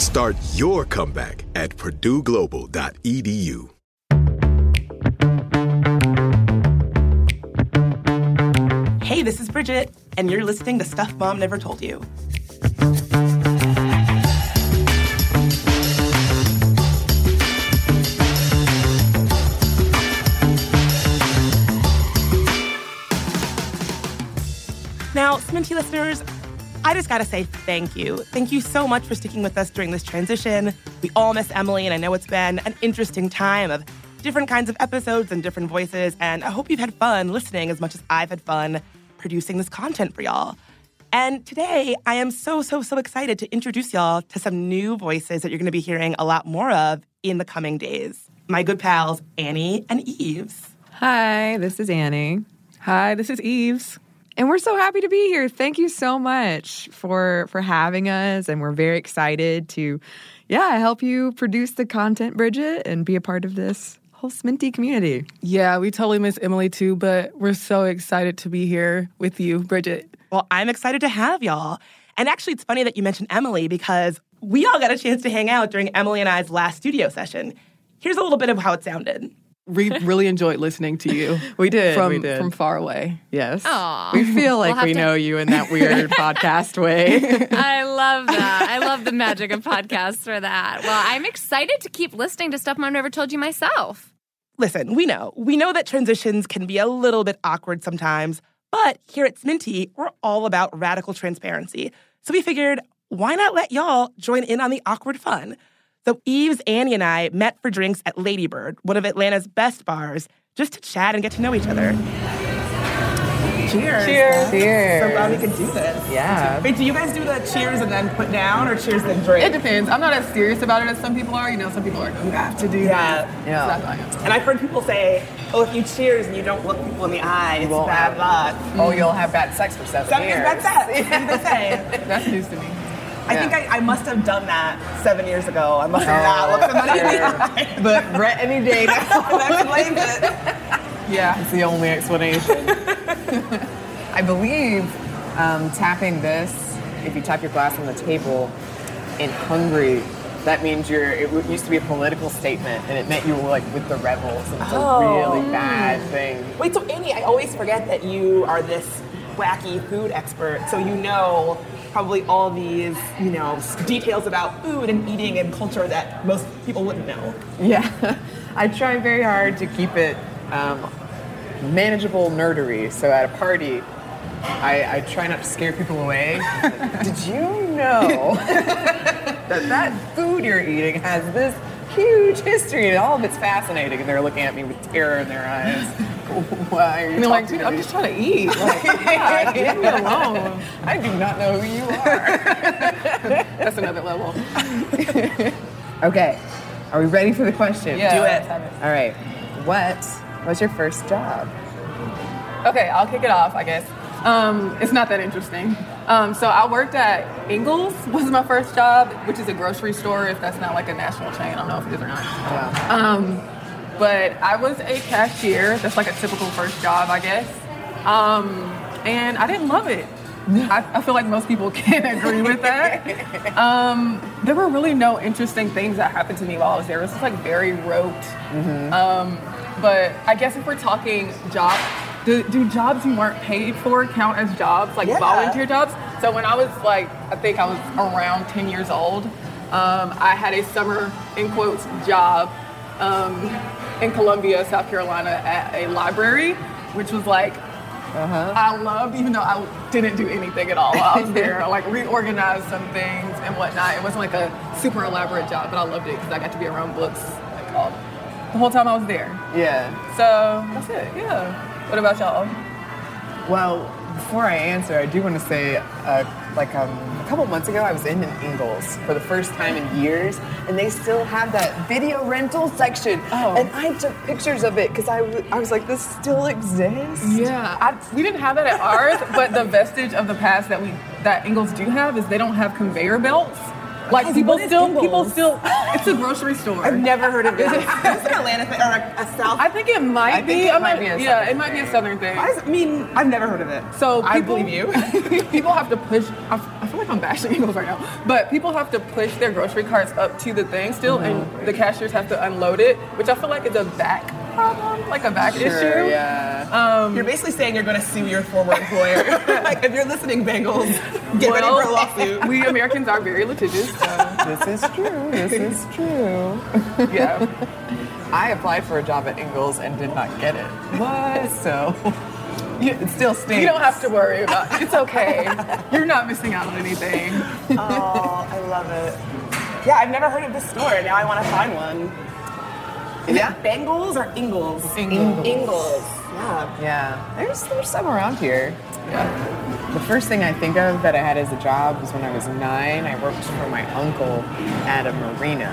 Start your comeback at purdueglobal.edu. Hey, this is Bridget, and you're listening to Stuff Mom Never Told You. Now, Sminty listeners, I just gotta say thank you. Thank you so much for sticking with us during this transition. We all miss Emily, and I know it's been an interesting time of different kinds of episodes and different voices, and I hope you've had fun listening as much as I've had fun producing this content for y'all. And today, I am so, so, so excited to introduce y'all to some new voices that you're gonna be hearing a lot more of in the coming days. My good pals, Annie and Eves. Hi, this is Annie. Hi, this is Eves. And we're so happy to be here. Thank you so much for for having us and we're very excited to yeah, help you produce the content, Bridget, and be a part of this whole Sminty community. Yeah, we totally miss Emily too, but we're so excited to be here with you, Bridget. Well, I'm excited to have y'all. And actually, it's funny that you mentioned Emily because we all got a chance to hang out during Emily and I's last studio session. Here's a little bit of how it sounded. We really enjoyed listening to you. We did. From, we did. from far away. Yes. Aw. We feel like We'll we to- know you in that weird podcast way. I love that. I love the magic of podcasts for that. Well, I'm excited to keep listening to stuff Mom never told you myself. Listen, we know. We know that transitions can be a little bit awkward sometimes, but here at Sminty, we're all about radical transparency. So we figured, why not let y'all join in on the awkward fun? So Eves, Annie, and I met for drinks at Ladybird, one of Atlanta's best bars, just to chat and get to know each other. Cheers. Cheers. Cheers. So glad we could do this. Yeah. Wait, do you guys do the cheers and then put down or cheers then drink? It depends. I'm not as serious about it as some people are. You know, some people are, you have to do Yeah. that. Yeah. That's am. And I've heard people say, oh, if you cheers and you don't look people in the eye, it's bad luck. Oh, you'll have bad sex for seven, Seven years, that's that. What do they say? That's news to me. I think I, I must have done that seven years ago. I must have not looked somebody in the eye. But Brett any day now. that explains it. Yeah. It's the only explanation. I believe um, tapping this, if you tap your glass on the table in Hungary, that means you're, it used to be a political statement and it meant you were like with the rebels and it's Oh. a really bad thing. Wait, so Annie, I always forget that you are this wacky food expert, so you know probably all these, you know, details about food and eating and culture that most people wouldn't know. Yeah, I try very hard to keep it um, manageable nerdery. So at a party, I, I try not to scare people away. Did you know that that food you're eating has this huge history and all of it's fascinating? And they're looking at me with terror in their eyes. Why are you I mean, like, talking dude, to I'm just trying to eat. Like, God, leave me alone. I do not know who you are. That's another level. Okay, are we ready for the question? Yeah. Do it. All right. What was your first job? Okay, I'll kick it off, I guess. Um, it's not that interesting. Um, so I worked at Ingles was my first job, which is a grocery store. If that's not like a national chain, I don't know if it is or not. Um, but I was a cashier. That's like a typical first job, I guess. Um, and I didn't love it. I, I feel like most people can agree with that. Um, there were really no interesting things that happened to me while I was there. It was just like very rote. Um, but I guess if we're talking job, do, do jobs you weren't paid for count as jobs, like Yeah. volunteer jobs? So when I was like, I think I was around 10 years old, um, I had a summer, in quotes, job um, in Columbia, South Carolina at a library, which was like, I loved, even though I didn't do anything at all while I was there. I like reorganized some things and whatnot. It wasn't like a super elaborate job, but I loved it because I got to be around books like all, the whole time I was there. Yeah. So that's it. Yeah. What about y'all? Well, before I answer, I do want to say, uh, like um, a couple months ago, I was in an Ingles for the first time in years, and they still have that video rental section. Oh. And I took pictures of it because I, w- I was like, this still exists. Yeah, I, we didn't have that at ours, but the vestige of the past that we that Ingles do have is they don't have conveyor belts. Like Guys, people still, Ingles? people still. It's a grocery store. I've never heard of this. Is an Atlanta thing or a, a South? I think it might I think be. it might be a yeah, southern it might be a southern thing. I mean, I've never heard of it. So I people- believe you. people have to push. I, I feel like I'm bashing Ingles right now, but people have to push their grocery carts up to the thing still, and the cashiers have to unload it, which I feel like is a back problem, like a back Sure, issue. yeah. Um, you're basically saying you're going to sue your former employer. like, if you're listening, Bengals, get ready for a lawsuit. we Americans are very litigious. So, this is true. This is true. yeah. I applied for a job at Ingles and did not get it. What? So it still stinks. You don't have to worry about it. It's okay. You're not missing out on anything. Oh, I love it. Yeah, I've never heard of this store. Now I want to find one. Is Yeah. it Bengals or Ingles? Ingles. Ingles. Yeah. Yeah, there's there's some around here. Yeah. The first thing I think of that I had as a job was when I was nine. I worked for my uncle at a marina.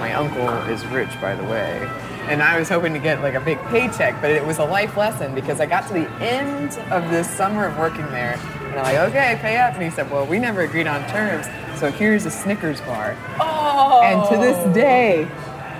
My uncle is rich, by the way. And I was hoping to get like a big paycheck, but it was a life lesson because I got to the end of this summer of working there. And I'm like, okay, pay up. And he said, well, we never agreed on terms, so here's a Snickers bar. Oh. And to this day,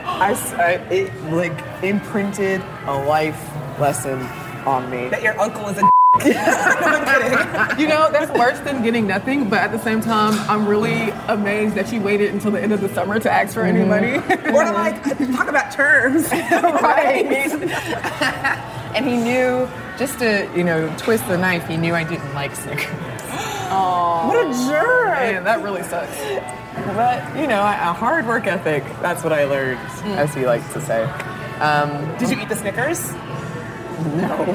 I, I- it like imprinted a life lesson on me. That your uncle is a. You know, that's worse than getting nothing, but at the same time, I'm really amazed that you waited until the end of the summer to ask for any money. Mm-hmm. Or to like talk about terms. right. and he knew just to you know twist the knife. He knew I didn't like Snickers, What a jerk. Man, that really sucks. but you know, a hard work ethic. That's what I learned, as he likes to say. Um, Did you eat the Snickers? no,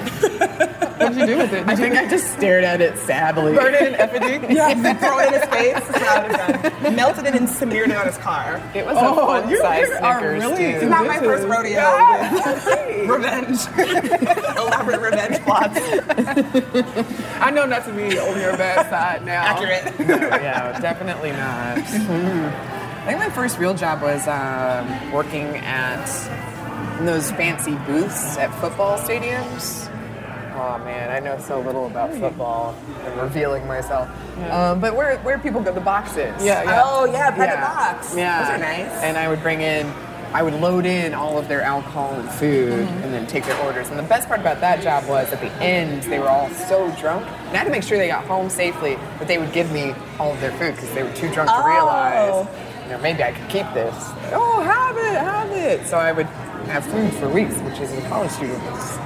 What did you do with it? Did I think I just stared at it sadly. burn it in effigy. Yeah, throw it in his face. That's what I would have done. Melted it and smeared it on his car. It was Oh, a fun you- size you Snickers really. It's not my first rodeo. Revenge. Elaborate revenge plots. I know not to be on your bad side now. Accurate. yeah, definitely not. I think my first real job was um, working at those fancy booths at football stadiums. Oh man, I know so little about football. I'm revealing myself. Um, but where where people go, the boxes. Yeah, yeah. Oh, yeah, private Yeah. box. Yeah. Those are nice. And I would bring in, I would load in all of their alcohol and food Mm-hmm. and then take their orders. And the best part about that job was at the end, they were all so drunk. And I had to make sure they got home safely, but they would give me all of their food because they were too drunk to Oh. realize, you know, maybe I could keep this. Oh, have it, have it. So I would have food for weeks, which as a college student was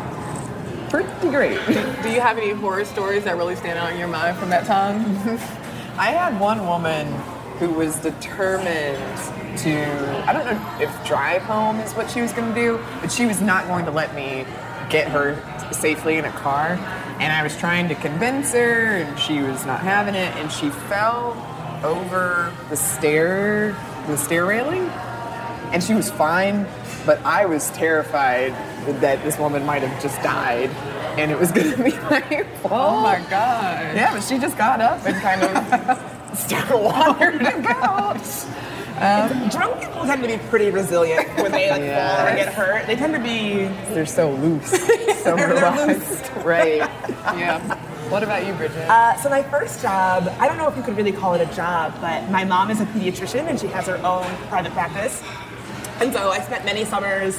pretty great. Do you have any horror stories that really stand out in your mind from that time? I had one woman who was determined to, I don't know if drive home is what she was going to do, but she was not going to let me get her safely in a car. And I was trying to convince her, and she was not having it, and she fell over the stair, the stair railing, and she was fine, but I was terrified that this woman might have just died, and it was going to be my fault. Oh my god. Yeah, but she just got up and kind of started wandering about. Drunk people tend to be pretty resilient when they like fall or get hurt. They tend to be They're so loose, so relaxed. Right. Yeah. What about you, Bridget? Uh, so my first job, I don't know if you could really call it a job, but my mom is a pediatrician and she has her own private practice. And so I spent many summers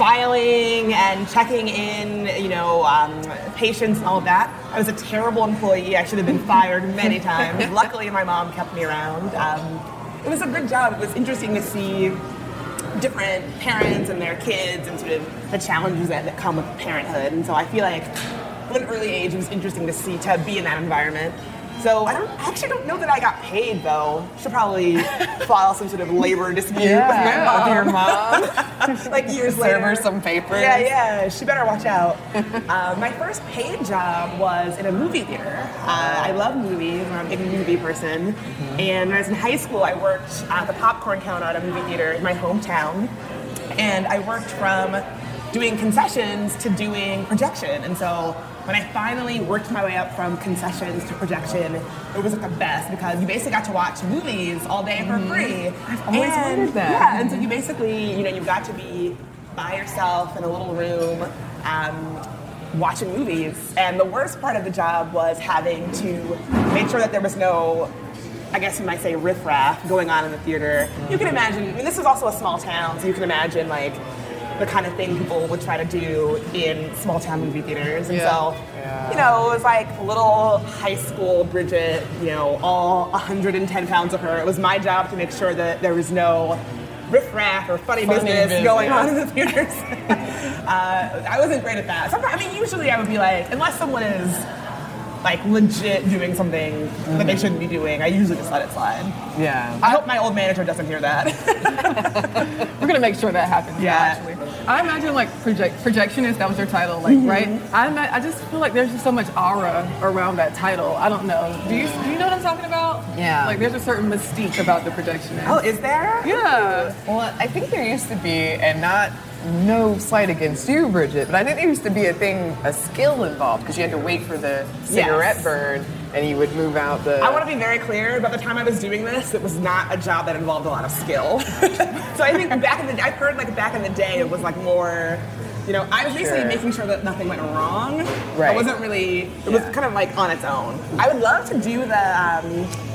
filing and checking in, you know, um, patients and all of that. I was a terrible employee. I should have been fired many times. Luckily, my mom kept me around. Um, it was a good job. It was interesting to see different parents and their kids and sort of the challenges that, that come with parenthood. And so I feel like at an early age, it was interesting to see to be in that environment. So I don't I actually don't know that I got paid though. Should probably file some sort of labor dispute with my mom. with your mom. like years Serve later. her some papers. Yeah, yeah. She better watch out. uh, my first paid job was in a movie theater. Uh, I love movies. I'm a big movie person. And when I was in high school, I worked at the popcorn counter at a movie theater in my hometown. And I worked from doing concessions to doing projection. And so when I finally worked my way up from concessions to projection, it was like the best because you basically got to watch movies all day for free. I've always wondered that. Yeah, and so you basically, you know, you got to be by yourself in a little room. Um, watching movies and the worst part of the job was having to make sure that there was no I guess you might say riffraff going on in the theater. You can imagine, I mean, this is also a small town, so you can imagine like the kind of thing people would try to do in small town movie theaters. And so, you know, it was like little high school Bridget, you know, all 110 pounds of her. It was my job to make sure that there was no riffraff or funny, Funny business, business. going on in the theaters. uh, I wasn't great at that. Sometimes, I mean, usually I would be like, unless someone is like legit doing something that they mm. shouldn't be doing, I usually just let it slide. Yeah. I hope my old manager doesn't hear that. We're gonna make sure that happens. Yeah. Actually, I imagine like project projectionist. That was their title, like mm-hmm. right. I ima- I just feel like there's just so much aura around that title. I don't know. Do you do you know what I'm talking about? Yeah. Like there's a certain mystique about the projectionist. oh, is there? yeah. Well, I think there used to be, and not no slight against you, Bridget, but I think there used to be a thing, a skill involved because you had to wait for the cigarette Yes. burn, and you would move out the. I want to be very clear. By the time I was doing this, it was not a job that involved a lot of skill. so I think back in the, I've heard like back in the day, it was like more. You know, I was basically making sure that nothing went wrong. Right. I wasn't really. It was kind of like on its own. I would love to do the. Um,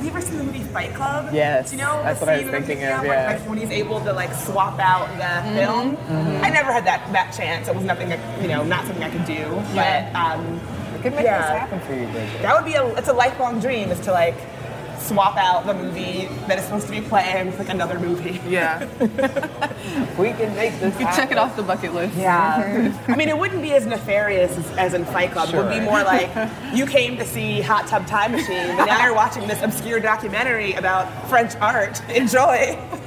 have you ever seen the movie Fight Club? Yes, Do you know that's the what I was scene I'm thinking of, where, yeah. like, when he's able to like swap out the film. I never had that that chance. It was nothing. You know, not something I could do. But um, I could make Yeah. this happen for you, Bridget. that would be a it's a lifelong dream is to like swap out the movie that is supposed to be playing with like another movie. Yeah. We can make this. You check it off the bucket list. Yeah. I mean, it wouldn't be as nefarious as, as in Fight Club. It would be more like you came to see Hot Tub Time Machine, but now you're watching this obscure documentary about French art. Enjoy.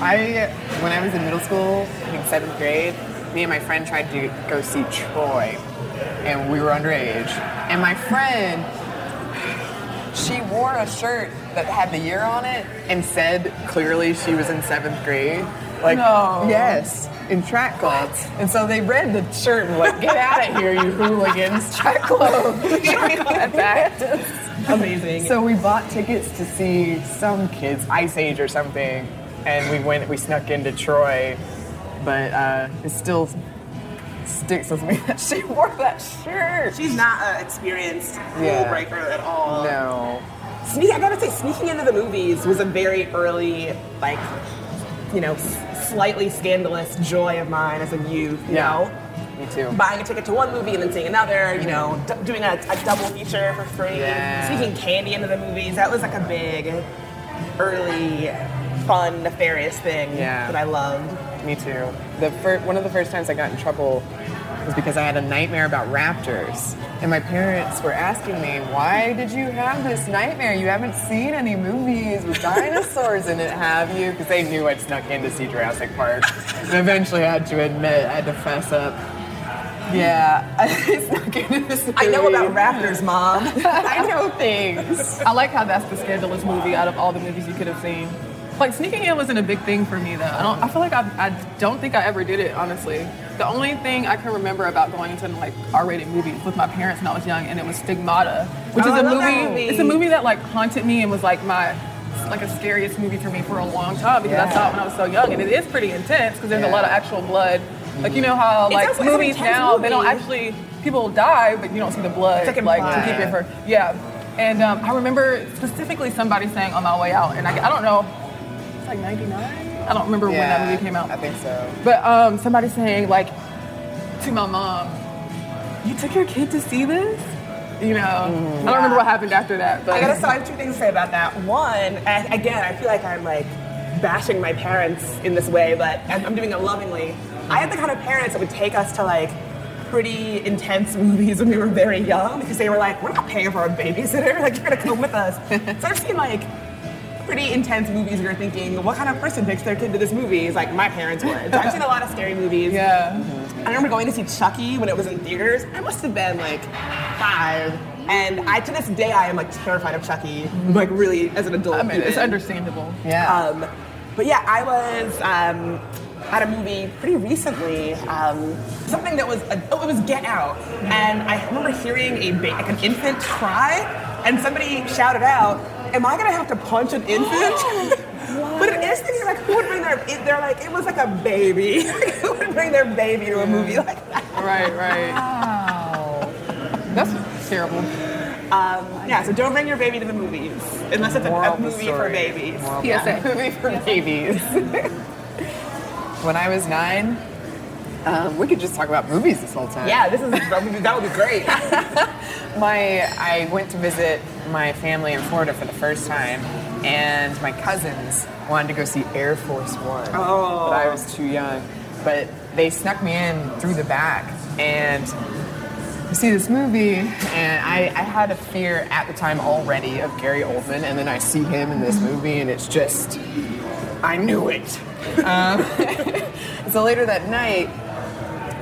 I, when I was in middle school, I think seventh grade, me and my friend tried to go see Troy, and we were underage. And my friend, she wore a shirt that had the year on it and said clearly she was in seventh grade. Like, No. yes, in track club. And so they read the shirt and like, get out of here, you hooligans, track club. Amazing. So we bought tickets to see some kids, Ice Age or something, and we went. We snuck into Troy, but uh, it still sticks with me that she wore that shirt. She's not an experienced rule Yeah. breaker at all. No. Sneak, I gotta say, sneaking into the movies was a very early, like, you know, slightly scandalous joy of mine as a youth. You know, Me too. buying a ticket to one movie and then seeing another. You mm-hmm. know, d- doing a, a double feature for free. Yeah. Sneaking candy into the movies. That was like a big, early, fun, nefarious thing Yeah. that I loved. Me too. The fir- one of the first times I got in trouble was because I had a nightmare about raptors. And my parents were asking me, why did you have this nightmare? You haven't seen any movies with dinosaurs in it, have you? Because they knew I'd snuck in to see Jurassic Park. and eventually I had to admit, I had to fess up. Yeah, I snuck into this I know about raptors, mom. I know things. I like how that's the scandalous movie out of all the movies you could have seen. Like sneaking in wasn't a big thing for me though. I don't. I feel like I, I don't think I ever did it honestly. The only thing I can remember about going into like R-rated movies with my parents when I was young, and it was Stigmata, which Oh, is a movie, movie. It's a movie that like haunted me and was like my like a scariest movie for me for a long time because I Yeah. saw it when I was so young, and it is pretty intense because there's a lot of actual blood. Like you know how It's like movies now they don't actually people die, but you don't see the blood, It's like to keep it for yeah. And um, I remember specifically somebody saying on my way out, and I, I don't know, like '99. I don't remember when that movie came out. I think so. But um, somebody saying like to my mom, "You took your kid to see this?" You know, I don't remember what happened after that. But I gotta. So I have two things to say about that. One, again, I feel like I'm like bashing my parents in this way, but I'm, I'm doing it lovingly. I had the kind of parents that would take us to like pretty intense movies when we were very young because they were like, we're not paying for a babysitter. Like you're gonna come with us. so I've seen like pretty intense movies you're thinking, what kind of person takes their kid to this movie? Is like my parents would. So I've seen a lot of scary movies. yeah, I remember going to see Chucky when it was in theaters. I must have been like five. And I, to this day, I am like terrified of Chucky, like really as an adult. I mean it's understandable. Yeah. Um, but yeah, I was um, at a movie pretty recently, um, something that was, a, oh, it was Get Out. And I remember hearing a ba- like an infant cry, and somebody shouted out, Am I gonna have to punch an infant? But it is thinking like who would bring their it, they're like it was like a baby. who would bring their baby to a movie like that? Right, right. Wow. That's terrible. Um, yeah, so don't bring your baby to the movies unless it's a, Moral a of the movie for babies. Moral of PSA. movie for babies. when I was nine, um, we could just talk about movies this whole time. Yeah, this is that would be, that would be great. My I went to visit my family in Florida for the first time, and my cousins wanted to go see Air Force One, Oh. but I was too young. But they snuck me in through the back, and see this movie, and I, I had a fear at the time already of Gary Oldman, and then I see him in this movie, and it's just, I knew it. Um, so later that night,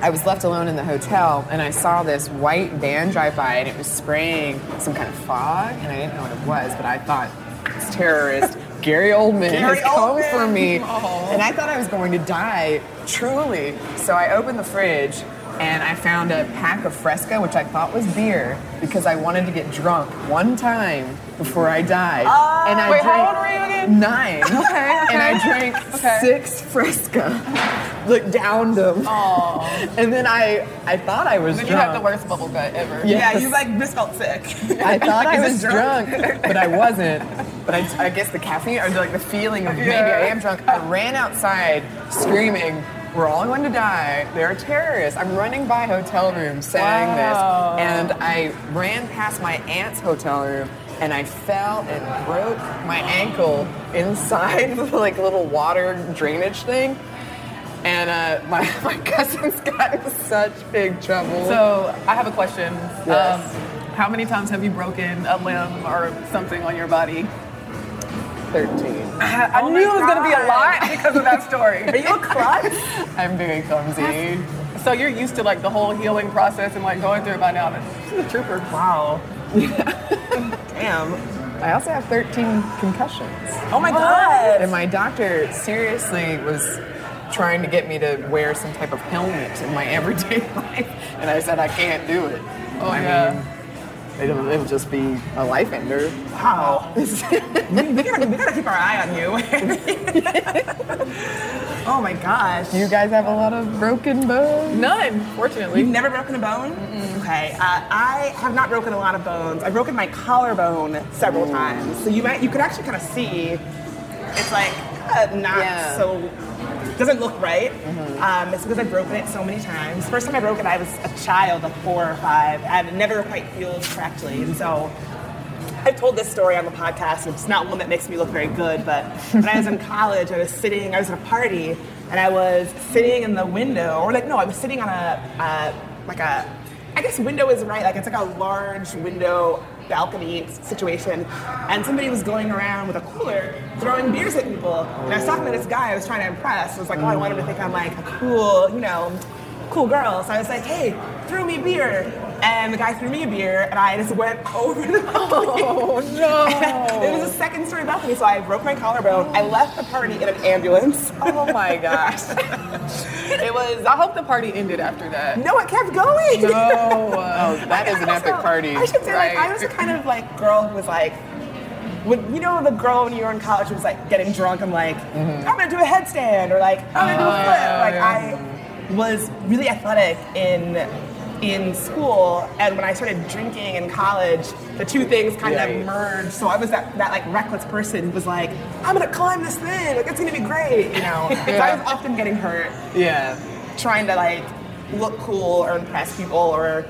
I was left alone in the hotel and I saw this white van drive by and it was spraying some kind of fog and I didn't know what it was, but I thought this terrorist Gary Oldman Gary has come Oldman. for me. Oh. And I thought I was going to die, truly. So I opened the fridge and I found a pack of Fresca, which I thought was beer, because I wanted to get drunk one time before I died. Oh, and I Wait, how drank old were you again? Nine. Okay, And I drank Okay. six Fresca. Like downed them. Aww. And then I, I thought I was drunk. Then you drunk. have the worst bubble gut ever. Yeah. Yeah, you like just felt sick. I thought I was this drunk, but I wasn't. But I, I guess the caffeine or like the feeling of maybe I am drunk. I ran outside screaming, "We're all going to die! They're terrorists!" I'm running by hotel rooms saying Wow. this, and I ran past my aunt's hotel room. And I fell and broke my ankle inside the like little water drainage thing. And uh, my, my cousins got in such big trouble. So I have a question. Yes. Um, how many times have you broken a limb or something on your body? 13. I, I Oh knew it was going to be a lot because of that story. Are you a klutz? I'm very clumsy. so you're used to like the whole healing process and like going through it by now. But she's a trooper. Wow. Damn. I also have 13 concussions. Oh my god. And my doctor seriously was trying to get me to wear some type of helmet in my everyday life. And I said, I can't do it. Oh, I yeah. mean, it'll, it'll just be a life ender. Wow. we, we gotta, we gotta keep our eye on you. oh my gosh. You guys have a lot of broken bones? None, fortunately. You've never broken a bone? Okay. Uh, I have not broken a lot of bones. I've broken my collarbone several times. So you might you could actually kind of see it's like uh, not Yeah. so doesn't look right. Um, it's because I've broken it so many times. First time I broke it, I was a child, like four or five, and it never quite healed correctly. And so I've told this story on the podcast. It's not one that makes me look very good, but when I was in college, I was sitting, I was at a party, and I was sitting in the window, or like, no, I was sitting on a, uh, like a, I guess window is right, like it's like a large window balcony situation, and somebody was going around with a cooler throwing beers at people. And I was talking to this guy I was trying to impress. I was like, oh, I want him to think I'm like a cool, you know, cool girl. So I was like, hey, throw me beer. And the guy threw me a beer, and I just went over the balcony. Oh, no. it was a second story balcony, so I broke my collarbone. I left the party in an ambulance. Oh my gosh. It was. I hope the party ended after that. No, it kept going. No. Oh, that is an epic party. I should say, like, I was the kind of like girl who was like, when you know the girl when you were in college was like getting drunk. I'm like, mm-hmm. I'm gonna do a headstand or like I'm gonna do a flip. Like oh, I was really athletic in in school, and when I started drinking in college, the two things kind Yeah, of yeah. merged. So I was that, that like reckless person who was like, I'm gonna climb this thing, like it's gonna be great, you know. So I was often getting hurt Yeah. trying to like look cool or impress people or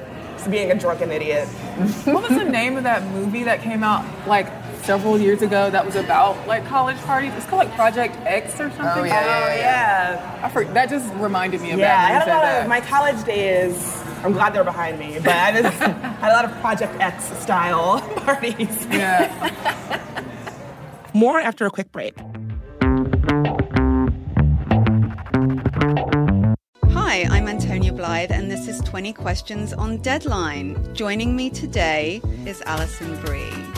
being a drunken idiot. What was the name of that movie that came out like several years ago that was about like college parties? It's called like Project X or something. Oh, oh yeah, Oh yeah. I for, that just reminded me of that. Yeah, I had a lot of my college days. I'm glad they're behind me, but I just had a lot of Project X style parties. Yeah. More after a quick break. Hi, I'm Antonia Blythe, and this is 20 Questions on Deadline. Joining me today is Alison Brie.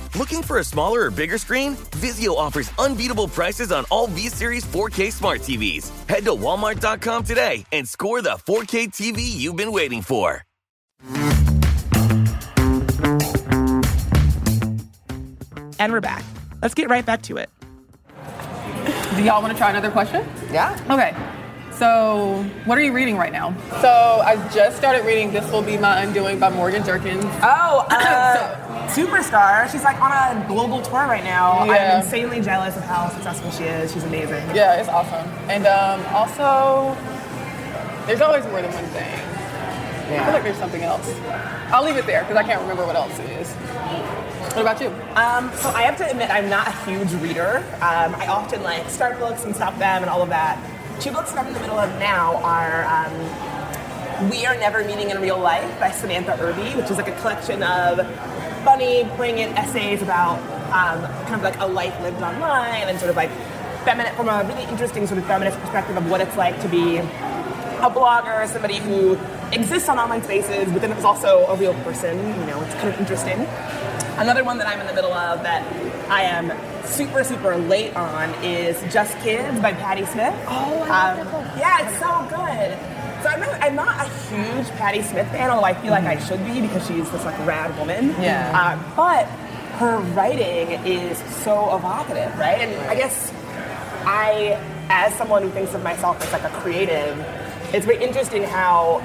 Looking for a smaller or bigger screen? Vizio offers unbeatable prices on all V-Series 4K smart TVs. Head to walmart.com today and score the 4K TV you've been waiting for. And we're back. Let's get right back to it. Do y'all want to try another question? Yeah. Okay. So, what are you reading right now? So, I just started reading This Will Be My Undoing by Morgan Jerkins. Oh, uh, superstar. She's like on a global tour right now. Yeah. I'm insanely jealous of how successful she is. She's amazing. Yeah, it's awesome. And um, also, there's always more than one thing. I feel like there's something else. I'll leave it there because I can't remember what else it is. What about you? Um, so I have to admit, I'm not a huge reader. Um, I often like start books and stop them and all of that. Two books that I'm in the middle of now are um, We Are Never Meeting in Real Life by Samantha Irby, which is like a collection of funny, poignant essays about um, kind of like a life lived online and sort of like feminine, from a really interesting sort of feminist perspective of what it's like to be a blogger, somebody who exists on online spaces, but then is also a real person. You know, it's kind of interesting. Another one that I'm in the middle of that I am super, super late on is Just Kids by Patti Smith. Oh, I love that Yeah, it's so good. So I'm not, I'm not a huge Patti Smith fan, although I feel like I should be because she's this like rad woman. Yeah. Um, but her writing is so evocative, right? And I guess I, as someone who thinks of myself as like a creative, it's very interesting how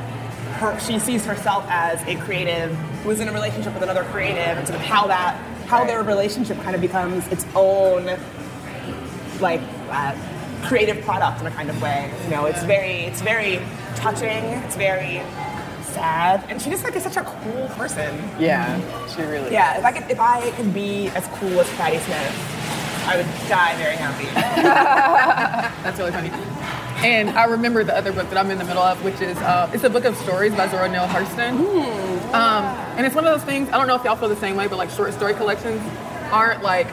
her, she sees herself as a creative who is in a relationship with another creative, and sort of how that, how their relationship kind of becomes its own, like, uh, creative product in a kind of way. You know, it's very, it's very touching. It's very sad, and she just like is such a cool person. Yeah, she really. Yeah, if I could, if I could be as cool as Patti Smith, I would die very happy. That's really funny. And I remember the other book that I'm in the middle of, which is uh, it's a book of stories by Zora Neale Hurston. Um, and it's one of those things. I don't know if y'all feel the same way, but like short story collections aren't like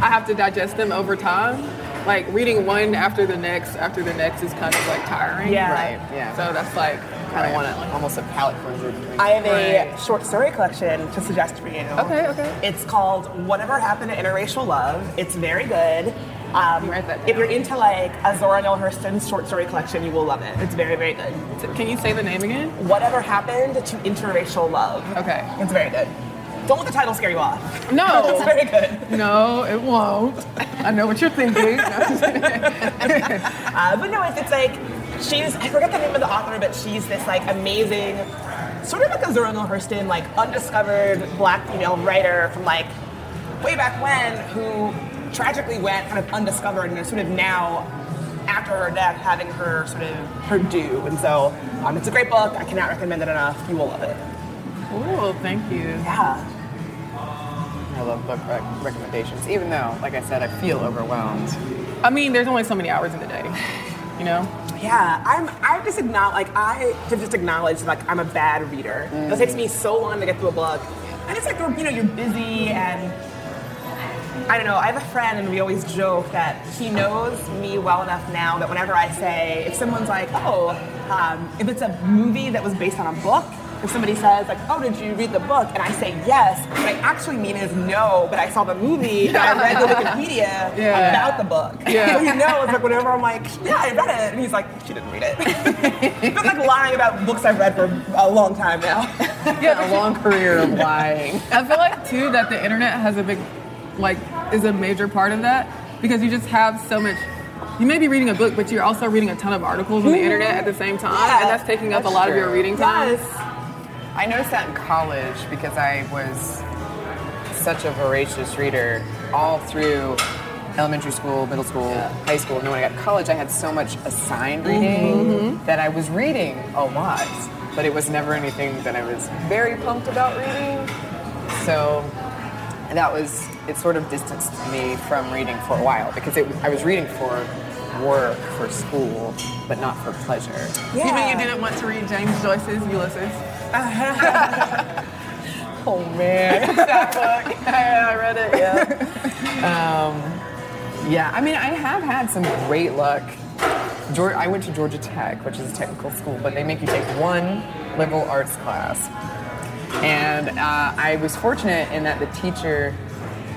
I have to digest them over time. Like reading one after the next after the next is kind of like tiring. Yeah. Right. Yeah. So that's like kind of want it like almost a palate cleanser. I have a Right. short story collection to suggest for you. Okay, okay. It's called Whatever Happened to Interracial Love. It's very good. Um, Write that if you're into like a Zora Neale Hurston short story collection, you will love it. It's very, very good. Can you say the name again? Whatever happened to interracial love? Okay. It's very good. Don't let the title scare you off. No. it's very good. No, it won't. I know what you're thinking. Uh, but no, it's, it's like she's I forget the name of the author, but she's this like amazing, sort of like a Zora Neale Hurston, like undiscovered black female writer from like way back when who tragically went kind of undiscovered and is sort of now after her death having her sort of her due. And so um, it's a great book. I cannot recommend it enough. You will love it. Cool, thank you. Yeah. I love book rec- recommendations, even though, like I said, I feel overwhelmed. I mean, there's only so many hours in the day, you know? Yeah, I'm. I just acknowledge, like, I to just acknowledge, like, I'm a bad reader. It takes me so long to get through a book, and it's like, you know, you're busy, and I don't know. I have a friend, and we always joke that he knows me well enough now that whenever I say, if someone's like, oh, um, if it's a movie that was based on a book. If somebody says like, "Oh, did you read the book?" and I say yes, what I actually mean is no, but I saw the movie and I read the Wikipedia Yeah. about the book. Yeah. So he knows like whenever I'm like, "Yeah, I read it," and he's like, "She didn't read it." I've been like lying about books I've read for a long time now. Yeah, a long career of lying. I feel like too that the internet has a big, like, is a major part of that because you just have so much. You may be reading a book, but you're also reading a ton of articles on the mm-hmm. internet at the same time, Yeah, and that's taking up a that's lot of your reading time. I noticed that in college because I was such a voracious reader all through elementary school, middle school, high school. And then when I got to college, I had so much assigned mm-hmm. reading mm-hmm. that I was reading a lot, but it was never anything that I was very pumped about reading. So that was, it sort of distanced me from reading for a while because it, I was reading for work, for school, but not for pleasure. You mean you didn't want to read James Joyce's Ulysses? Oh man, that book. I read it. Yeah. um, yeah. I mean, I have had some great luck. Geor I went to Georgia Tech, which is a technical school, but they make you take one liberal arts class. And uh, I was fortunate in that the teacher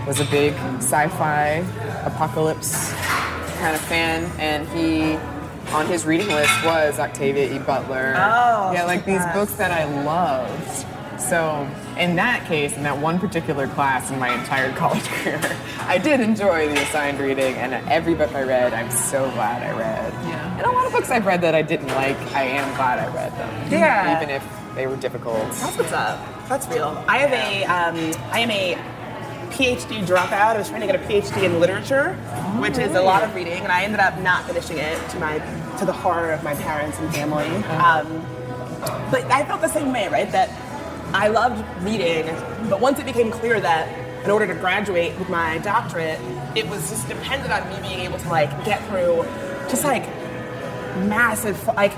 was a big sci-fi apocalypse kind of fan, and he on his reading list was Octavia E. Butler. Oh, yeah, like these books that I loved. So in that case, in that one particular class in my entire college career, I did enjoy the assigned reading, and every book I read, I'm so glad I read. Yeah. And a lot of books I've read that I didn't like, I am glad I read them. Yeah. Even if they were difficult. That's what's up. That's real. I have a, um, I am a PhD dropout. I was trying to get a PhD in literature, which is a lot of reading, and I ended up not finishing it to my, to the horror of my parents and family. Um, but I felt the same way, right? That I loved reading, but once it became clear that in order to graduate with my doctorate, it was just dependent on me being able to like get through just like massive, like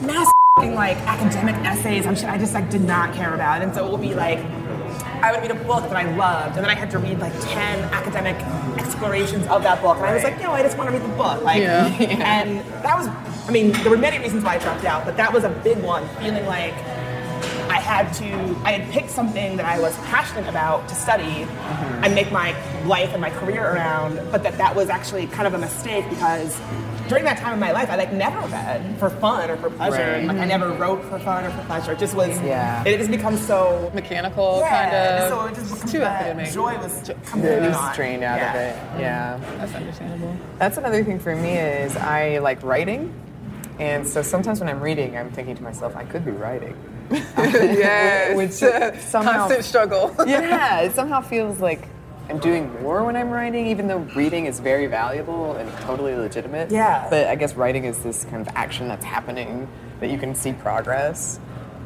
massive like academic essays on shit I just like did not care about, and so it would be like. I would read a book that I loved, and then I had to read like ten academic explorations of that book, and I was like, no, I just want to read the book. Like, Yeah. and that was, I mean, there were many reasons why I dropped out, but that was a big one. Feeling like I had to, I had picked something that I was passionate about to study mm-hmm. and make my life and my career around, but that that was actually kind of a mistake because during that time in my life, I like never read for fun or for pleasure. Right. Like I mm-hmm. never wrote for fun or for pleasure. It just was, Yeah. it just becomes so Mechanical, yeah, kind of. So it just becomes too academic. joy was It completely was gone. drained out Yeah. of it. Yeah. Mm-hmm. That's understandable. That's another thing for me is I like writing. And so sometimes when I'm reading, I'm thinking to myself, I could be writing. yes. Which somehow Constant struggle. yeah, it somehow feels like I'm doing more when I'm writing, even though reading is very valuable and totally legitimate. Yeah. But I guess writing is this kind of action that's happening that you can see progress.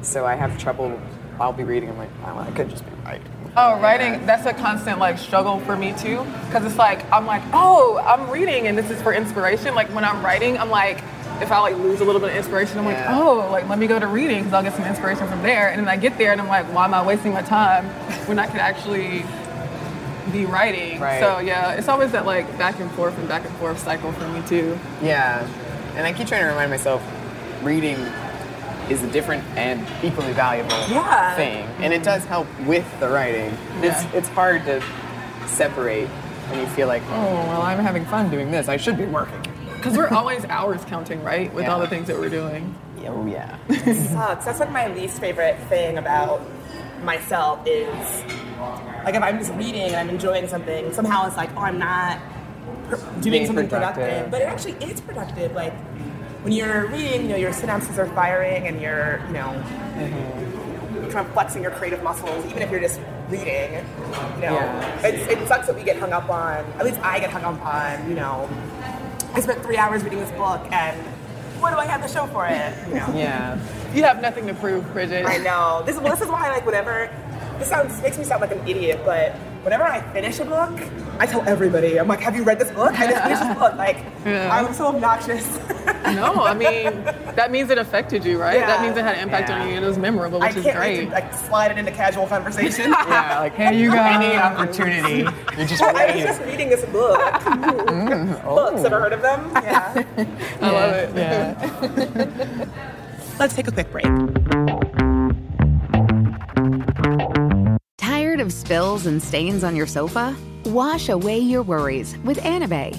So I have trouble. I'll be reading. I'm like, wow, I could just be writing. Oh, writing, that's a constant like struggle for me too. Cause it's like, I'm like, oh, I'm reading and this is for inspiration. Like when I'm writing, I'm like, if I like lose a little bit of inspiration, I'm like, oh, like let me go to reading because I'll get some inspiration from there. And then I get there and I'm like, why am I wasting my time when I could actually be writing? Right. So yeah, it's always that like back and forth and back and forth cycle for me too. Yeah. And I keep trying to remind myself reading is a different and equally valuable Yeah. thing. And it does help with the writing. It's it's hard to separate and you feel like, oh, well, I'm having fun doing this. I should be working. Because we're always hours counting, right? With Yeah. all the things that we're doing. Oh, yeah. sucks. That's like my least favorite thing about myself is like if I'm just reading and I'm enjoying something, somehow it's like, oh, I'm not pr- doing Being something productive. productive. But it actually is productive. Like when you're reading, you know, your synapses are firing and you're, you know, you're kind of flexing your creative muscles, even if you're just reading. You know, Yeah. it's, it sucks that we get hung up on. At least I get hung up on. You know, I spent three hours reading this book and. What do I have to show for it? You know? Yeah. You have nothing to prove, Bridget. I know. This, well, this is why, like, whenever this sounds makes me sound like an idiot, but whenever I finish a book, I tell everybody, I'm like, "Have you read this book? I just finished this book." Like, Yeah. I'm so obnoxious. No, I mean that means it affected you, right? Yeah. That means it had an impact on you and it was memorable, I which is can't great. wait to like slide it into casual conversation. Yeah, like, hey, you got any opportunity. You're just I was just reading this book. Books, ever heard of them? Mm-hmm. Oh. Yeah. I love it. Yeah. Let's take a quick break. Tired of spills and stains on your sofa? Wash away your worries with Anabei.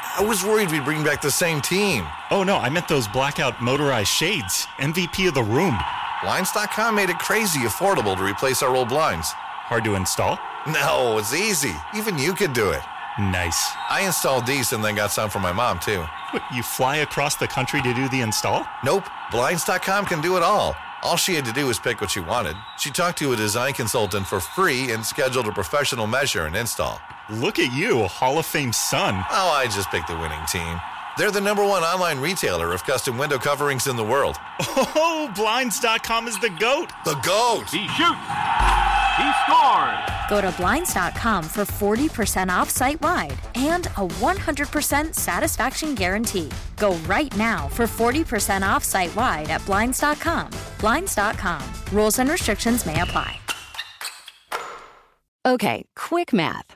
I was worried we'd bring back the same team. Oh, no, I meant those blackout motorized shades. MVP of the room. Blinds.com made it crazy affordable to replace our old blinds. Hard to install? No, it's easy. Even you could do it. Nice. I installed these and then got some for my mom, too. What, you fly across the country to do the install? Nope, Blinds.com can do it all. All she had to do was pick what she wanted. She talked to a design consultant for free and scheduled a professional measure and install. Look at you, Hall of Fame son. Oh, I just picked the winning team. They're the number one online retailer of custom window coverings in the world. Oh, Blinds.com is the GOAT. The GOAT! He shoots. He scores. Go to Blinds.com for 40% off site wide and a 100% satisfaction guarantee. Go right now for 40% off site wide at Blinds.com. Blinds.com. Rules and restrictions may apply. Okay, quick math.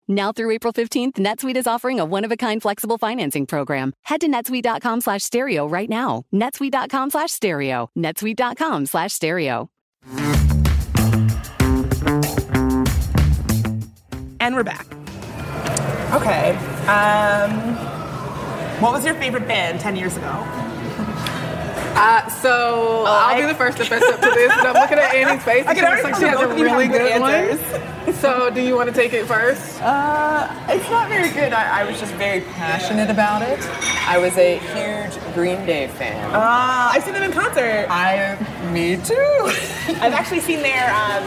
Now through April 15th, NetSuite is offering a one-of-a-kind flexible financing program. Head to netsuite.com slash stereo right now. netsuite.com slash stereo. netsuite.com slash stereo. And we're back. Okay. Um, what was your favorite band 10 years ago? Uh, so I'll be the first to fess up to this, but I'm looking at Annie's face. I and can she looks like she has a both of you really good good one. So do you want to take it first? Uh, it's not very good. I, I was just very passionate about it. I was a huge Green Day fan. Uh, I've seen them in concert. I, me too. I've actually seen their, um,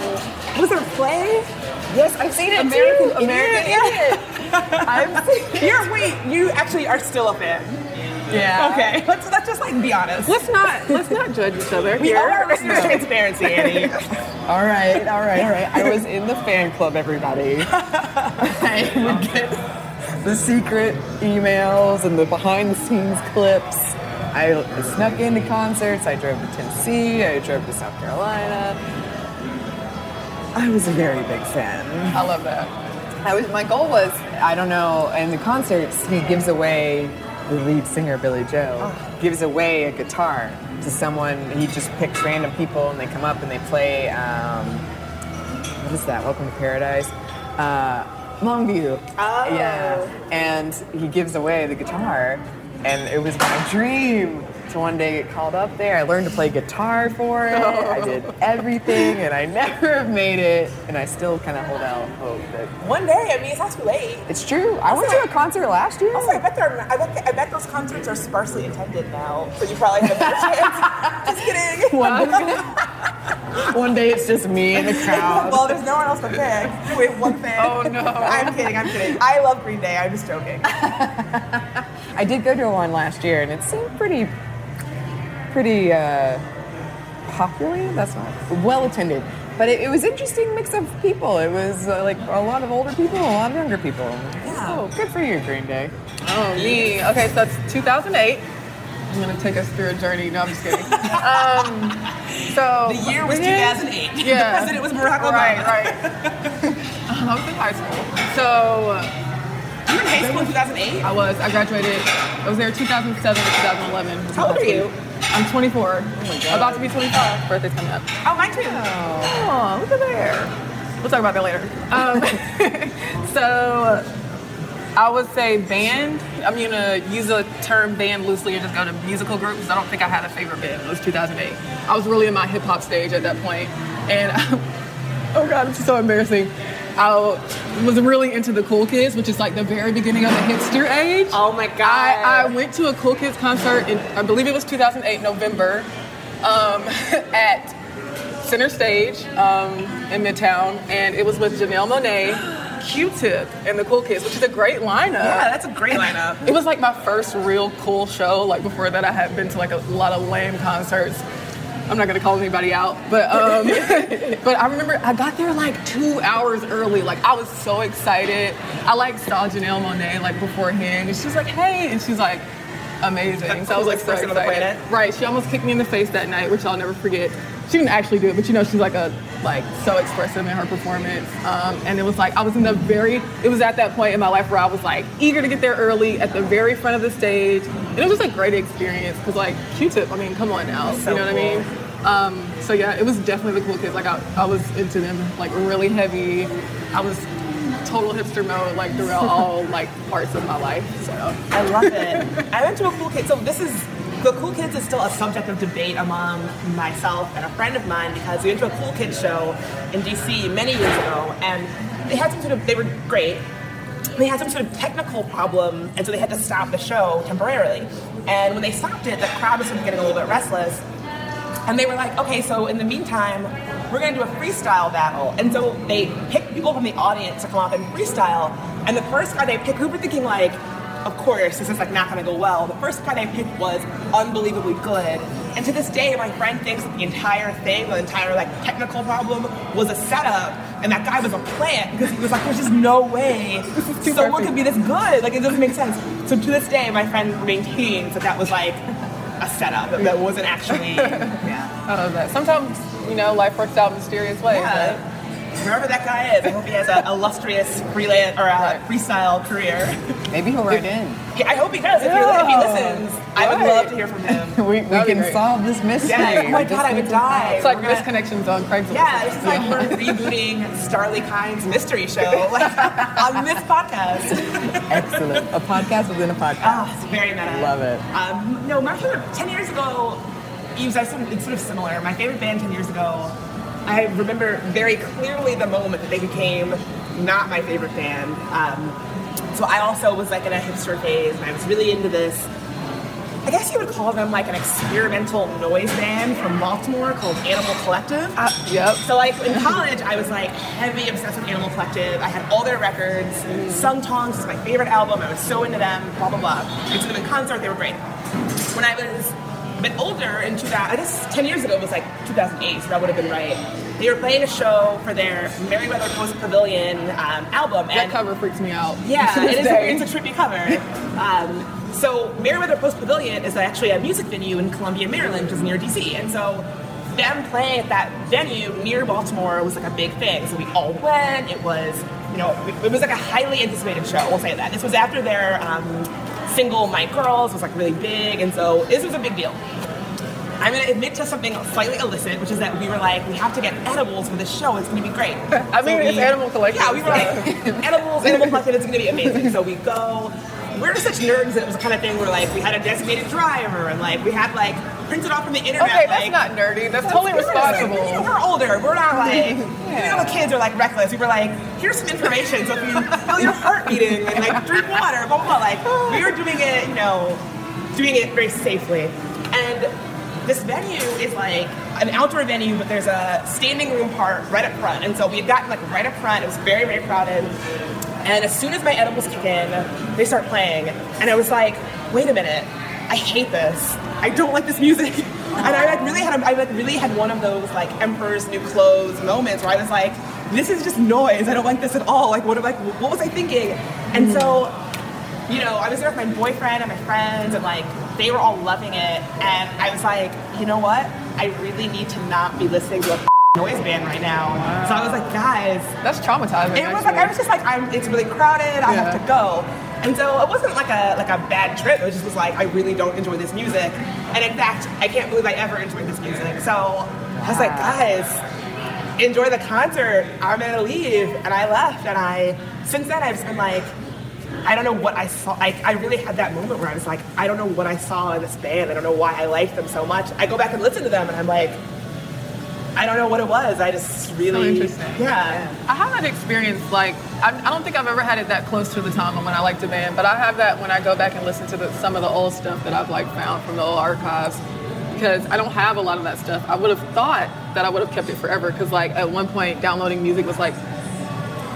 was there a play? Yes, I've seen it American, too. American Idiot. Idiot. I've seen it. You're, wait, you actually are still a fan. Yeah. Okay, let's, let's just like be honest. Let's not let's not judge each other We here. are listener transparency, Annie. All right, all right, all right. I was in the fan club, everybody. I would get the secret emails and the behind the scenes clips. I snuck into concerts. I drove to Tennessee. I drove to South Carolina. I was a very big fan. I love that. I was, my goal was, I don't know, in the concerts, he gives away, the lead singer, Billie Joe, gives away a guitar to someone. He just picks random people and they come up and they play, um, what is that, Welcome to Paradise? Uh, Longview. Oh. Yeah. And he gives away the guitar, and it was my dream to one day get called up there. I learned to play guitar for it. I did everything, and I never have made it. And I still kind of hold out hope that One day, I mean, it's not too late. it's true. I went to a concert last year. Also, I bet they're, I bet, I bet those concerts are sparsely attended now, so you probably have a better chance. Just kidding. One day, one day it's just me in the crowd. well, there's no one else to pick. Have one fan. Oh, no. I'm kidding. I'm kidding. I love Green Day. I'm just joking. I did go to one last year, and it seemed pretty, pretty uh, popular. That's not well attended, but it, it was interesting mix of people. It was uh, like a lot of older people, a lot of younger people. Yeah. Oh, good for you, Green Day. Oh, me. Okay, so that's 2008. I'm gonna take us through a journey. No, I'm just kidding. um, so The year was 2008. Yeah, The president was Barack Obama. Right, right. um, I was in high school. So you were in high school in 2008. I was. I graduated. I was there 2007 to 2011. How old are you? I'm 24. About to be 25. Birthday's coming up. Oh, mine too. Oh, look at there. We'll talk about that later. Um, so I would say band. I'm gonna use the term band loosely and just go to musical groups. I don't think I had a favorite band. It was 2008. I was really in my hip hop stage at that point, and oh god, it's so embarrassing. I was really into the Cool Kids, which is like the very beginning of the hipster age. Oh my god! I, I went to a Cool Kids concert in I believe it was 2008 November um, at Center Stage um, in Midtown, and it was with Janelle Monáe. Q-Tip and the Cool Kids, which is a great lineup. Yeah, that's a great lineup. It was like my first real cool show. Like before that, I had been to like a lot of lame concerts. I'm not gonna call anybody out, but um, but I remember I got there like two hours early. Like I was so excited. I like saw Janelle Monáe like beforehand, and she's like, "Hey," and she's like, "Amazing." So I was like so person on the excited. Right? She almost kicked me in the face that night, which I'll never forget. She didn't actually do it, but you know, she's like a like so expressive in her performance. Um, and it was like I was in the very. It was at that point in my life where I was like eager to get there early at the very front of the stage, and it was just a great experience because like Q-Tip. I mean, come on now, So you know what I mean? Um, so yeah, it was definitely the cool kids. Like I, I was into them like really heavy. I was total hipster mode like throughout all like parts of my life. So I love it. I went to a cool kid. So this is the cool kids is still a subject of debate among myself and a friend of mine because we went to a cool kids show in DC many years ago, and they had some sort of they were great. They had some sort of technical problem, and so they had to stop the show temporarily. And when they stopped it, the crowd was sort of getting a little bit restless. And they were like, okay, so in the meantime, we're gonna do a freestyle battle. And so they picked people from the audience to come up and freestyle. And the first guy they picked, we were thinking like, of course, this is like not gonna go well. The first guy I picked was unbelievably good. And to this day, my friend thinks that the entire thing, the entire like technical problem, was a setup, and that guy was a plant because he was like, "There's just no way someone could be this good. Like it doesn't make sense." So to this day, my friend maintains that that was like a setup that, wasn't actually. yeah. I love that. Sometimes you know life works out in mysterious ways. Yeah. right? Wherever that guy is, I hope he has an illustrious freelance or a freestyle career. Maybe he'll write in. Yeah, I hope he does. If, he, if he Yeah. listens, I would love to hear from him. we we can great. solve this mystery. Yes. Oh my god, I would die. It's like We're gonna- misconnections on Craigslist. Yeah, it's like we're rebooting Starlee Kine's mystery show like, on this podcast. Excellent. A podcast within a podcast. Oh, it's very meta. I love it. Um, no, my favorite, 10 years ago, it was, it's sort of similar. My favorite band 10 years ago, I remember very clearly the moment that they became not my favorite band. Um, so I also was like in a hipster phase, and I was really into this. I guess you would call them like an experimental noise band from Baltimore called Animal Collective. Uh, yep. So like in college, I was like heavy obsessed with Animal Collective. I had all their records. Sung Tongs is my favorite album. I was so into them. Blah blah blah. I took them in concert. They were great. When I was bit older in 2000. I guess 10 years ago was like 2008, so that would have been right. They were playing a show for their Merriweather Post Pavilion um, album. That cover freaks me out. Yeah, it is a, it's a trippy cover. um, so Merriweather Post Pavilion is actually a music venue in Columbia, Maryland, which is near DC. And so them playing at that venue near Baltimore was like a big thing. So we all went. It was, you know, it was like a highly anticipated show. We'll say that. This was after their um, single "My Girls" was like really big, and so this was a big deal. I'm gonna admit to something slightly illicit, which is that we were like, we have to get edibles for this show. It's gonna be great. I mean, it's Animal Collective, Yeah, we were like, edibles, animal collective. It's gonna be amazing. So we go. We're such nerds that it was the kind of thing where like we had a designated driver and like we had like printed off from the internet. Okay, that's like, not nerdy. That's totally responsible. You know, we're older. We're not like you know the kids are like reckless. We were like, here's some information. So if you feel your heart beating and like drink water, blah blah blah. Like we were doing it, you know, doing it very safely. And this venue is like an outdoor venue, but there's a standing room part right up front. And so we had gotten like right up front. It was very very crowded. And as soon as my edibles kick in, they start playing, and I was like, wait a minute. I hate this. I don't like this music. And I like really had I like really had one of those like Emperor's New Clothes moments where I was like, this is just noise. I don't like this at all. Like what I, what was I thinking? And so, you know, I was there with my boyfriend and my friends and like they were all loving it. And I was like, you know what? I really need to not be listening to a noise band right now. So I was like, guys, that's traumatizing. It was like I was just like, I'm. It's really crowded. I have to go. And so it wasn't like a like a bad trip. It just was like I really don't enjoy this music. And in fact, I can't believe I ever enjoyed this music. So I was like, guys, enjoy the concert. I'm gonna leave. And I left. And I since then I've just been like. I don't know what I saw. I, I really had that moment where I was like, I don't know what I saw in this band. I don't know why I liked them so much. I go back and listen to them, and I'm like, I don't know what it was. I just really, oh, interesting. yeah. I have that experience. like I, I don't think I've ever had it that close to the time when I liked a band, but I have that when I go back and listen to the, some of the old stuff that I've like found from the old archives because I don't have a lot of that stuff. I would have thought that I would have kept it forever because like at one point downloading music was like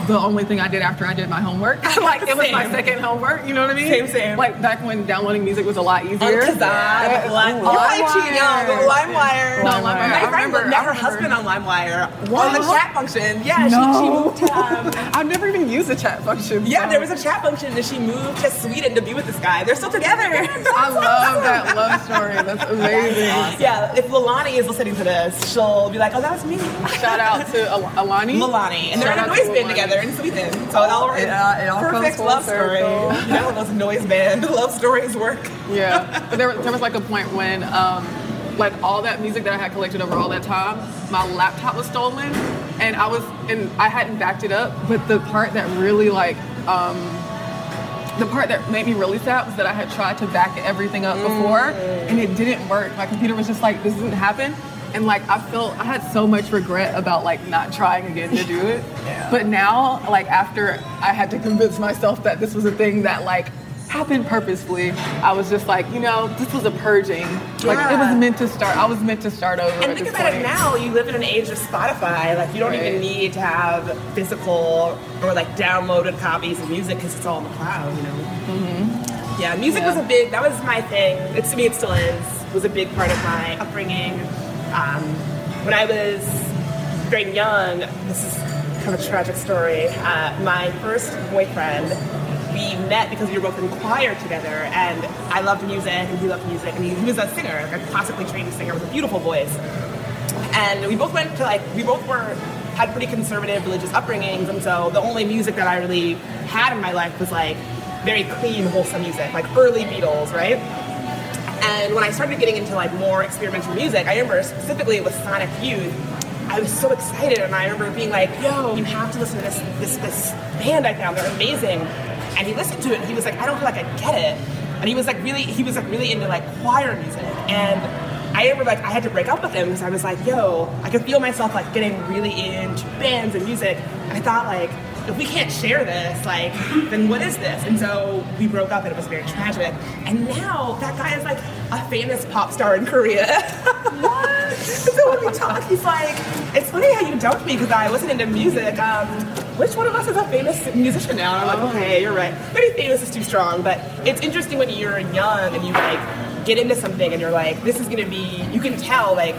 the only thing I did after I did my homework. like it was my second homework. You know what I mean? Same, same. Like back when downloading music was a lot easier. On Yeah. Lime- Ooh, You're like too LimeWire. young, but LimeWire. No, LimeWire. My friend remember- met her husband on LimeWire What? on the chat function. Yeah, No. she moved to. Um, I've never even used the chat function. yeah, so- there was a chat function, and she moved to Sweden to be with this guy. They're still together. I love that love story. That's amazing. Yeah, if Lalani is listening to this, she'll be like, "Oh, that was me." Shout out to Al- Alani. Lalani, and they're in a noise band Alani. Together in Sweden. So it all It, uh, it all comes perfect love story. You know, those noise band love stories work. Yeah, but there, there was like a point when, um, like all that music that I had collected over all that time, my laptop was stolen, and I was, and I hadn't backed it up. But the part that really like, um, the part that made me really sad was that I had tried to back everything up before, and it didn't work. My computer was just like, this didn't happen. And like I felt I had so much regret about like not trying again to do it. But now, like after I had to convince myself that this was a thing that like happened purposefully, I was just like, you know, this was a purging. Like it was meant to start. I was meant to start over. And at think about it now. You live in an age of Spotify. Like you don't even need to have physical or like downloaded copies of music because it's all in the cloud. You know. Mm-hmm. Yeah, music was a big. That was my thing. It's to me, it still is. Was a big part of my upbringing. Um, when I was very young, this is kind of a tragic story. Uh, my first boyfriend. We met because we were both in choir together, and I loved music, and he loved music, and he, he was a singer, a classically trained singer with a beautiful voice and we both went to like we both were had pretty conservative religious upbringings and so the only music that i really had in my life was like very clean wholesome music like early beatles right and when i started getting into like more experimental music i remember specifically with sonic youth i was so excited and i remember being like yo you have to listen to this this this band i found they're amazing. And he listened to it and he was like i don't feel like i get it. And he was like really he was like really into like choir music. And I remember like I had to break up with him because I was like, yo, I could feel myself like getting really into bands and music. And I thought like, if we can't share this, like, then what is this? And so we broke up and it was very tragic. And now that guy is like a famous pop star in Korea. what? so when we talk, he's like, it's funny how you dumped me because I wasn't into music. Um, which one of us is a famous musician now? And I'm like, okay, you're right. Maybe famous is too strong, but it's interesting when you're young and you like get into something and you're like, this is gonna be. You can tell like,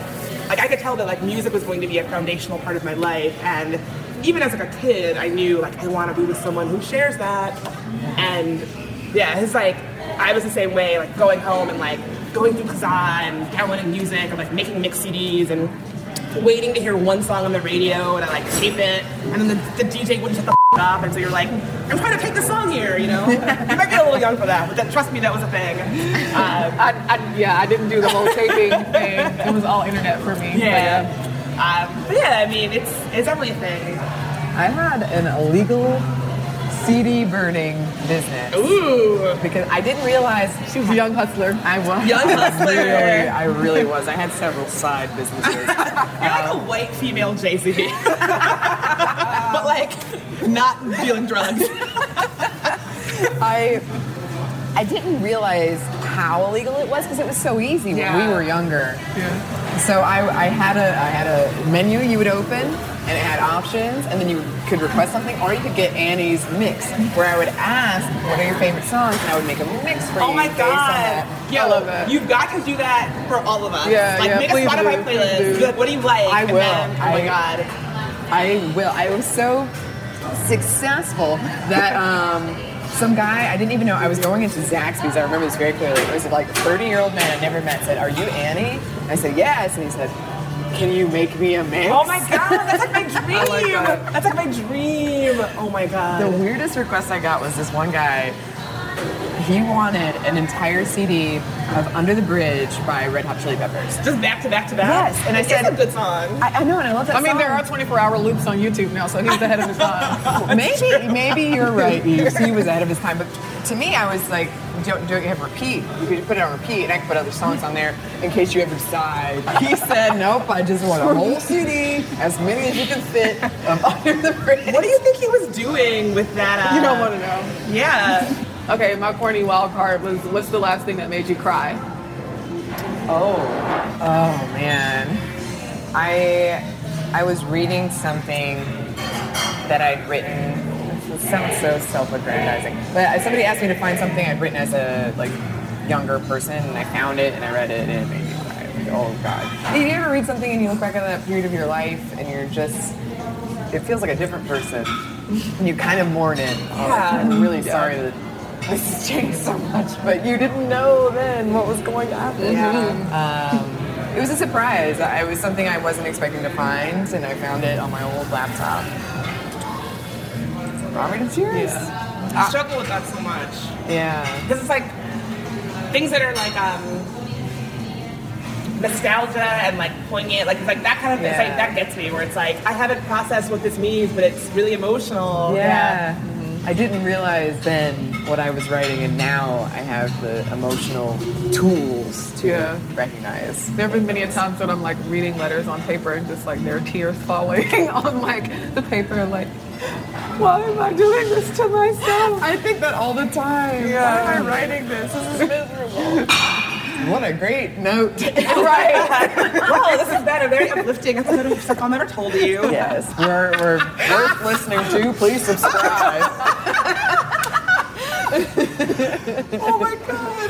like I could tell that like music was going to be a foundational part of my life, and even as like a kid, I knew like I want to be with someone who shares that, and yeah, it's like I was the same way, like going home and like going through Kazaa and downloading music and like making mix CDs and waiting to hear one song on the radio and I like tape it and then the, the DJ wouldn't shut the f- up and so you're like, I'm trying to take the song here, you know? you might be a little young for that, but that, trust me, that was a thing. Um, I, I, yeah, I didn't do the whole taping thing. It was all internet for me. yeah. Um, but yeah, I mean, it's it's definitely a thing. I had an illegal CD burning business. Ooh. Because I didn't realize she was a young hustler. I was. Young hustler. Really, I really was. I had several side businesses. You're like a white female Jay Z, but like not dealing drugs. I I didn't realize how illegal it was because it was so easy when we were younger. Yeah. So I, I had a I had a menu you would open and it had options and then you could request something or you could get Annie's mix where I would ask what are your favorite songs and I would make a mix for you. Oh my god! Yo, I love it. you've got to do that for all of us. Yeah, like yeah, make a Spotify do, playlist. Like, what do you like? I will. then- oh my I- god. I will. I was so successful that um, some guy I didn't even know I was going into Zaxby's. I remember this very clearly. It was like a 30 year old man I never met said, "Are you Annie?" I said, "Yes," and he said, "Can you make me a mix?" Oh my god, that's like my dream. Like that. That's like my dream. Oh my god. The weirdest request I got was this one guy. He wanted an entire CD of "Under the Bridge" by Red Hot Chili Peppers. Just back to back to back. Yes, and I It's said, a good song. I, I know, and I love that. Song. I mean, song. there are 24 hour loops on YouTube now, so he's ahead of his time. maybe maybe you're right. He was ahead of his time, but to me, I was like, don't, don't you have repeat? You could put it on repeat, and I could put other songs on there in case you ever decide. He said, nope, I just want a whole CD, as many as you can fit, of Under the Bridge. What do you think he was doing with that? Uh, You don't want to know. Yeah. Okay, my corny wild card was what's the last thing that made you cry? Oh, oh man. I I was reading something that I'd written. It sounds so self-aggrandizing, but somebody asked me to find something I'd written as a like younger person, and I found it and I read it, and it made me cry. Like, oh god. Did you ever read something and you look back at that period of your life and you're just it feels like a different person, and you kind of mourn it. Oh, Yeah. I'm really Yeah. sorry that this has changed so much, but you didn't know then what was going to happen. Um, it was a surprise. I- It was something I wasn't expecting to find, and I found it on my old laptop. Brought me to tears. I struggle with that so much. Yeah. Because it's like things that are like um nostalgia and like poignant, like like that kind of thing. It's like that gets me where it's like I haven't processed what this means, but it's really emotional. Yeah. I didn't realize then what I was writing, and now I have the emotional tools to Yeah. recognize. There have been many a times when I'm like reading letters on paper and just like there are tears falling on like the paper and like, why am I doing this to myself? I think that all the time. Yeah. Why am I writing this? This is miserable. what a great note. right. wow, this has been a very uplifting episode of Stuff I'll Never Told You. Yes, we're, we're worth listening to. Please subscribe. oh my god.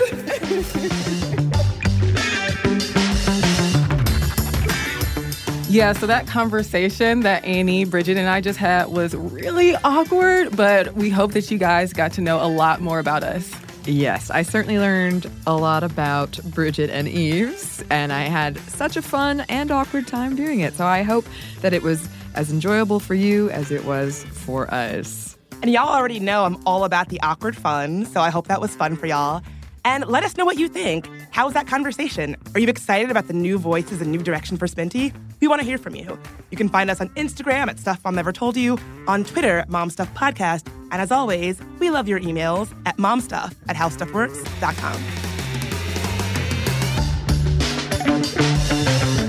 Yeah, so that conversation that Annie, Bridget, and I just had was really awkward, but we hope that you guys got to know a lot more about us. Yes, I certainly learned a lot about Bridget and Eves, and I had such a fun and awkward time doing it. So I hope that it was as enjoyable for you as it was for us. And y'all already know I'm all about the awkward fun, so I hope that was fun for y'all. And let us know what you think. How was that conversation? Are you excited about the new voices and new direction for Spinty? We want to hear from you. You can find us on Instagram at Stuff Mom Never Told You, on Twitter Mom Stuff Podcast, and as always, we love your emails at momstuff at howstuffworks.com.